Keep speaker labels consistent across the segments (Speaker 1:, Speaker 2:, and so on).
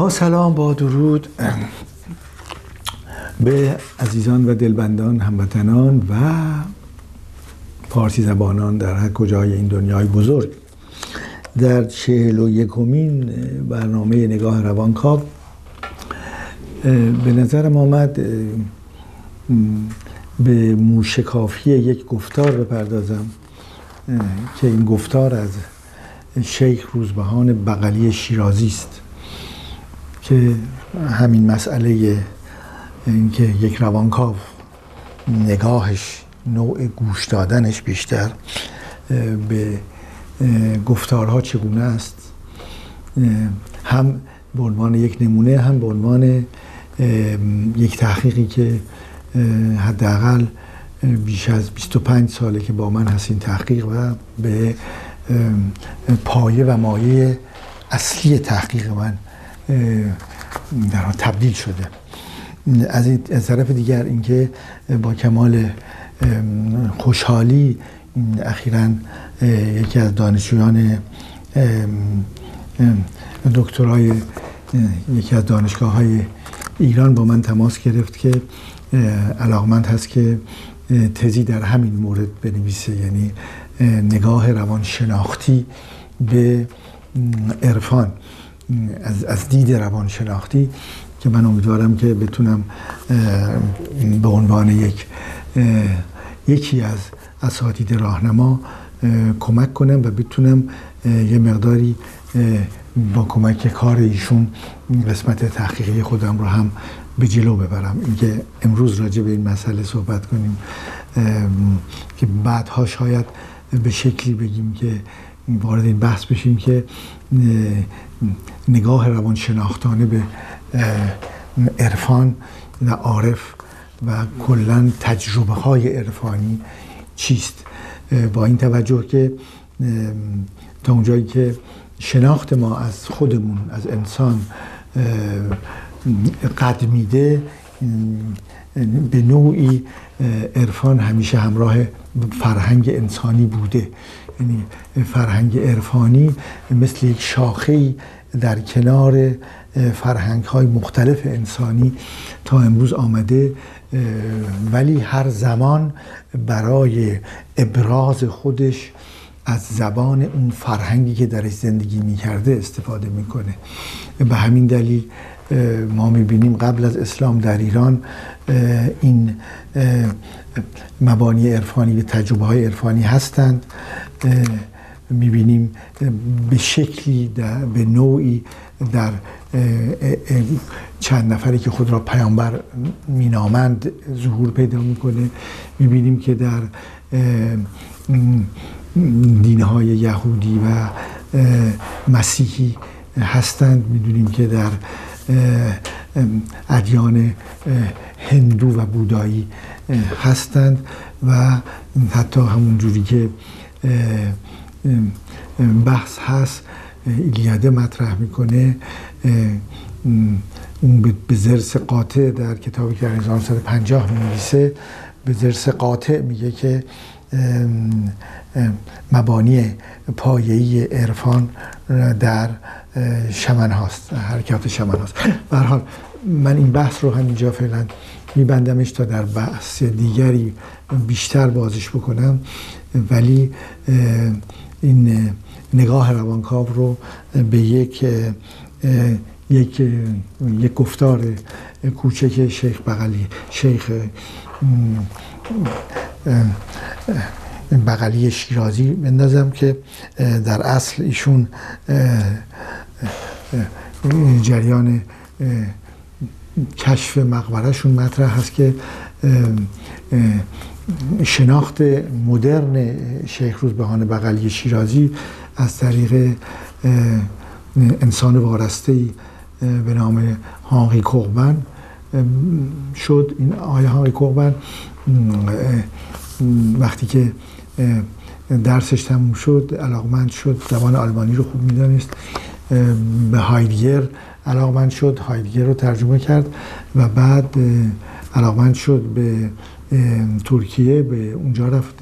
Speaker 1: با سلام با درود به عزیزان و دلبندان هموطنان و پارسی زبانان در هر کجای این دنیای بزرگ. در چهل و یکمین برنامه نگاه روانکاو به نظرم آمد به موشکافی یک گفتار بپردازم که این گفتار از شیخ روزبهان بغلی شیرازی است. که همین مسئله اینکه یک روانکاو نگاهش نوع گوش دادنش بیشتر به گفتارها چگونه است هم به عنوان یک نمونه هم به عنوان یک تحقیقی که حداقل بیش از 25 ساله که با من هست این تحقیق و به پایه و مایه اصلی تحقیق من در تبدیل شده. از این طرف دیگر اینکه با کمال خوشحالی اخیرا یکی از دانشجویان دکترای یکی از دانشگاه های ایران با من تماس گرفت که علاقمند هست که تزی در همین مورد بنویسه. یعنی نگاه روان شناختی به عرفان. از, از دید روان شناختی که من امیدوارم که بتونم به عنوان یک یکی از اساتید راهنما کمک کنم و بتونم یه مقداری با کمک کار ایشون قسمت تحقیقی خودم رو هم به جلو ببرم. اینکه امروز راجع به این مسئله صحبت کنیم که بعدها شاید به شکلی بگیم که وارد این بحث بشیم که نگاه روان شناختانه به عرفان و عارف و کلا تجربه های عرفانی چیست؟ با این توجه که تا اونجایی که شناخت ما از خودمون از انسان قدمیده به نوعی عرفان همیشه همراه فرهنگ انسانی بوده. یعنی فرهنگ عرفانی مثل یک شاخه در کنار فرهنگ های مختلف انسانی تا امروز آمده ولی هر زمان برای ابراز خودش از زبان اون فرهنگی که درش زندگی می‌کرده استفاده می‌کنه. به همین دلیل ما می‌بینیم قبل از اسلام در ایران این مبانی عرفانی و تجربه های عرفانی هستند. می‌بینیم به شکلی به نوعی در چند نفری که خود را پیامبر مینامند ظهور پیدا می‌کنه. می‌بینیم که در دینهای یهودی و مسیحی هستند. می‌دونیم که در ادیان هندو و بودایی هستند و حتی همون جوری که بحث هست ایلیاده مطرح می‌کنه اون به زرس قاطع در کتابی که در 1950 می به زرس قاطع میگه که مبانی پایه‌ای عرفان در شمن هاست حرکات شمن هاست. حال من این بحث رو همینجا فعلا میبندمش تا در بحث دیگری بیشتر بازش بکنم. ولی این نگاه روانکاو رو به یک یک یک گفتار کوچک شیخ بغلی شیخ بغلی شیرازی بندازم که در اصل ایشون جریان کشف مقبرهشون مطرح هست که شناخت مدرن شیخ روزبهان بغلی شیرازی از طریق انسان وارسته به نام هانقی کوغبن شد این آقای هانقی کوغبن وقتی که درسش تموم شد علاقمند شد زبان آلمانی رو خوب می‌دانست به هایدگر علاقمند شد هایدگر رو ترجمه کرد و بعد علاقمند شد به ترکیه به اونجا رفت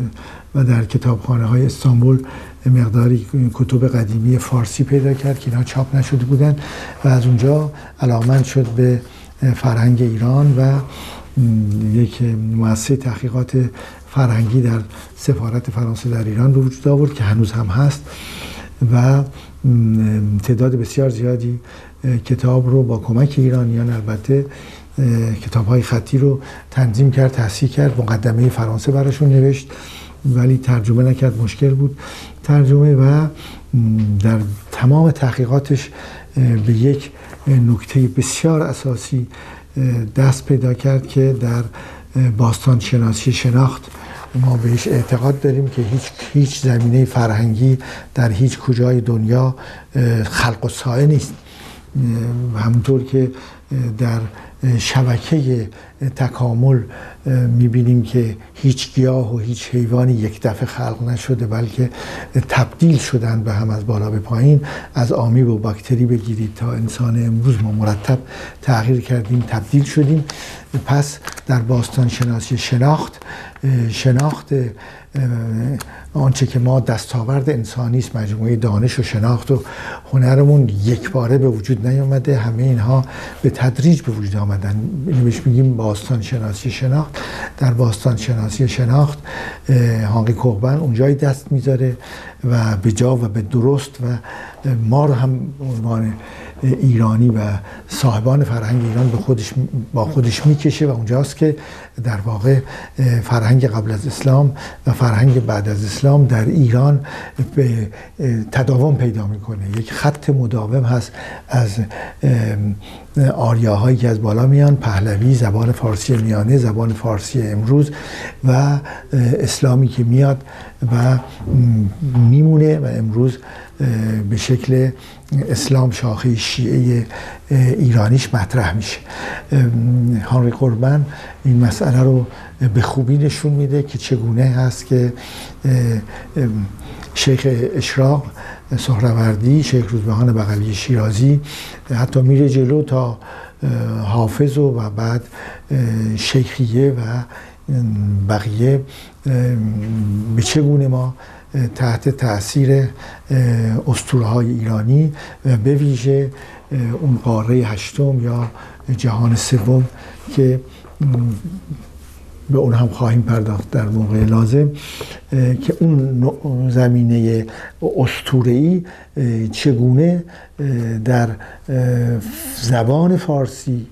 Speaker 1: و در کتابخانه های استانبول مقداری کتب قدیمی فارسی پیدا کرد که اینا چاپ نشده بودن و از اونجا علاقمند شد به فرهنگ ایران و یک مؤسسه تحقیقات فرهنگی در سفارت فرانسه در ایران به وجود آورد که هنوز هم هست و تعداد بسیار زیادی کتاب رو با کمک ایرانیان البته کتاب های خطی رو تنظیم کرد تحصیل کرد مقدمه فرانسه براشون نوشت ولی ترجمه نکرد مشکل بود. ترجمه و در تمام تحقیقاتش به یک نکته بسیار اساسی دست پیدا کرد که در باستان شناسی شناخت ما بهش اعتقاد داریم که هیچ هیچ زمینه فرهنگی در هیچ کجای دنیا خلق و سایه نیست. همونطور که در شبکه تکامل می‌بینیم که هیچ گیاه و هیچ حیوانی یک دفعه خلق نشده بلکه تبدیل شدن به هم از بالا به پایین. از آمیب و باکتری بگیرید تا انسان امروز ما مرتب تغییر کردیم تبدیل شدیم. پس در باستان شناسی شناخت شناخت آنچه که ما دستاورد انسانی است مجموعه دانش و شناخت و هنرمون یک باره به وجود نیامده. همه اینها به تدریج به وجود آمدن. بهش میگیم باستان شناسی شناخت. در باستان شناسی شناخت هانقی کوغبن اونجای دست می‌ذاره و به جا و به درست و ما رو هم عنوان ایرانی و صاحبان فرهنگ ایران به خودش با خودش می‌کشه و اونجاست که در واقع فرهنگ قبل از اسلام و فرهنگ بعد از اسلام در ایران به تداوم پیدا می‌کنه. یک خط مداوم هست از آریاهایی که از بالا میان پهلوی زبان فارسی میانه زبان فارسی امروز و اسلامی که میاد و میمونه و امروز به شکل اسلام شاخه شیعه ایرانیش مطرح میشه. هانری قربان این مسئله رو به خوبی نشون میده که چگونه هست که شیخ اشراق سهروردی شیخ روزبهان بغلی شیرازی حتی میره جلو تا حافظ و بعد شیخیه و بقیه به چگونه ما تحت تاثیر اسطوره های ایرانی و به ویژه اون قاره هشتم یا جهان سوم که به اون هم خواهیم پرداخت در موقع لازم که اون زمینه ای چگونه در زبان فارسی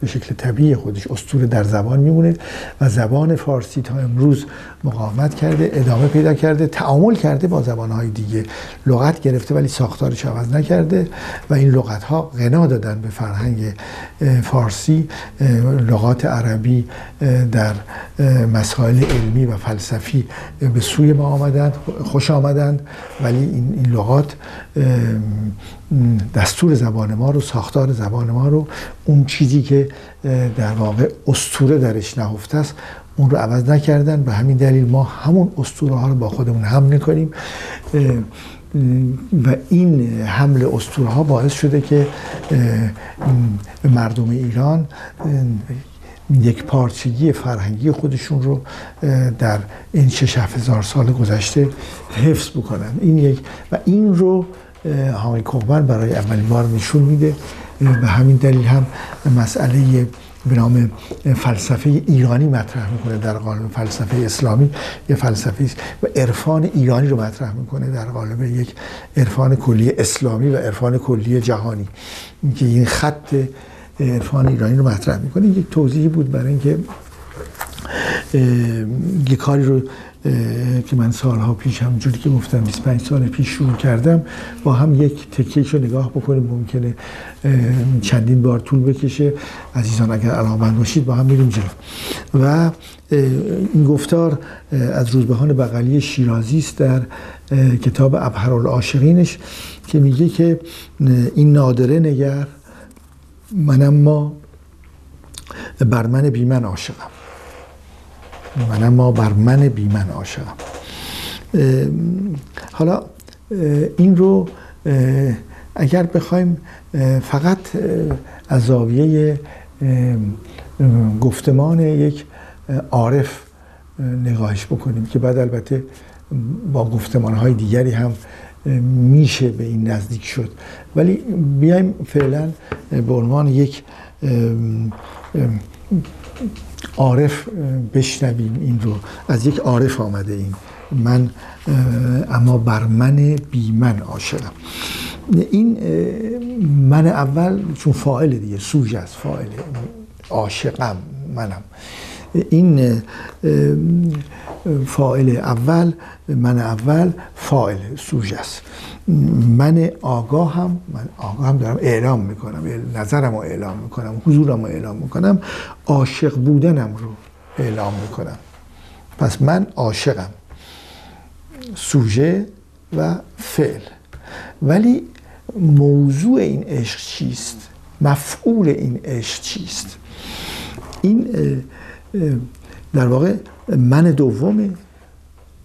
Speaker 1: به شکل طبیعی خودش استوره در زبان میمونه و زبان فارسی تا امروز مقاومت کرده ادامه پیدا کرده تعامل کرده با زبانهای دیگه. لغت گرفته ولی ساختارش عوض نکرده و این لغت ها غنا دادن به فرهنگ فارسی لغات عربی در مسائل علمی و فلسفی به سوی ما آمدند خوش آمدند. ولی این, این لغات دستور زبان ما رو ساختار زبان ما رو اون چیزی که در واقع استوره درش نهفته است. اون رو عوض نکردن به همین دلیل ما همون استوره ها رو با خودمون هم می‌کنیم. و این حمل استوره ها باعث شده که مردم ایران یک پارچگی فرهنگی خودشون رو در این شش هزار سال گذشته حفظ بکنن. این یک و این رو هامی کوبن برای اولین بار نشون میده. به همین دلیل هم مسئله به نام فلسفه ایرانی مطرح می‌کنه در قالب فلسفه اسلامی. یه فلسفه است و عرفان ایرانی رو مطرح می‌کنه در قالب یک عرفان کلی اسلامی و عرفان کلی جهانی. که این خط عرفان ایرانی رو مطرح می‌کنه. یک توضیحی بود برای اینکه یه کاری رو که من سالها پیش همونجوری که گفتم 25 سال پیش شروع کردم با هم یک تکیش رو نگاه بکنیم ممکنه چندین بار طول بکشه. عزیزان اگر علاقمند باشید با هم میریم جلو. و این گفتار از روزبهان بغلی شیرازی است در کتاب ابهرالعاشقینش که میگه که این نادره نگر منم ما بر من بی من عاشقم. من اما بر من بی من عاشقم. حالا این رو اگر بخوایم فقط از زاویه گفتمان یک عارف نگاهش بکنیم که بعد البته با گفتمان های دیگری هم میشه به این نزدیک شد. ولی بیایم فعلا به عنوان یک عارف بشنویم این رو. از یک عارف آمده این. من اما بر من بی من عاشقم. این من اول چون فاعل دیگه سوژ است فاعل. عاشقم منم. این فاعل اول من اول فاعل سوژ است. من آگاه هم من آگاه هم دارم اعلام می‌کنم. نظرم رو اعلام می‌کنم حضورم رو اعلام می‌کنم. عاشق بودنم رو اعلام می‌کنم. پس من عاشقم. سوژه و فعل. ولی موضوع این عشق چیست؟ مفعول این عشق چیست؟ این در واقع من دومه.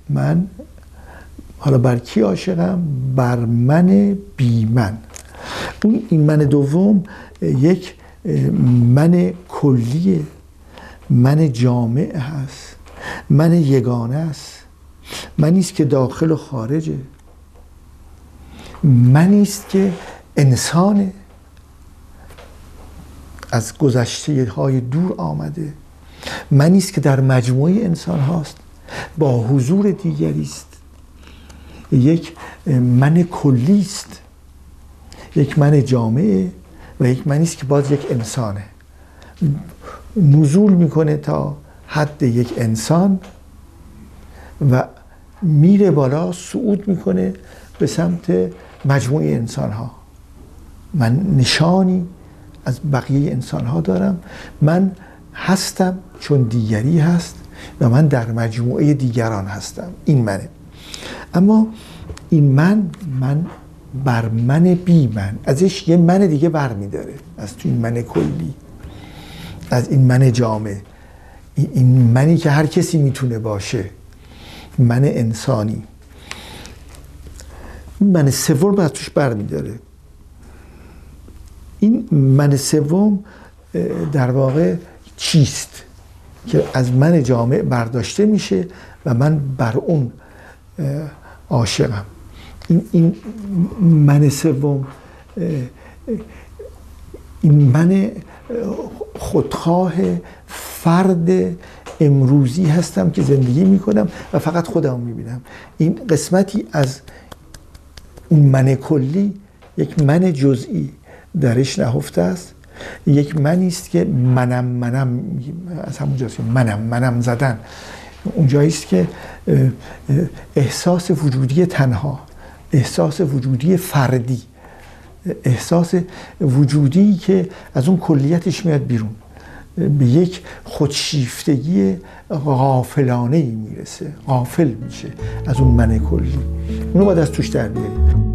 Speaker 1: من حالا بر کی عاشقم؟ بر من بی من. اون این من دوم یک من کلیه. من جامع هست. من یگانه است. من نیست که داخل و خارجه. من نیست که انسانه. از گذشته های دور آمده. من نیست که در مجموعه انسان هاست. با حضور دیگری است. یک من کلی است. یک من جامعه و یک منی است که باز یک انسانه. نزول می‌کنه تا حد یک انسان و میره بالا صعود می‌کنه به سمت مجموعه انسان ها من نشانی از بقیه انسان ها دارم. من هستم چون دیگری هست و من در مجموعه دیگران هستم. این منه. اما این من من بر من بی من ازش یه من دیگه بر میداره از تو این من کلی از این من جامعه این منی که هر کسی می‌تونه باشه. من انسانی. من سوم از توش بر میداره این من سوم در واقع چیست که از من جامع برداشته میشه و من بر اون عاشقم. این, این من سوم این من خودخواه فرد امروزی هستم که زندگی می‌کنم و فقط خودم می‌بینم. این قسمتی از اون من کلی یک من جزئی درش نهفته است. یک منی است که منم منم از همونجاست منم منم زدن. اونجایی است که احساس وجودی تنها احساس وجودی فردی احساس وجودی که از اون کلیتش میاد بیرون. به یک خودشیفتگی غافلانه ای می‌رسه غافل میشه از اون من کلی. اونو باید از توش در بیاریم.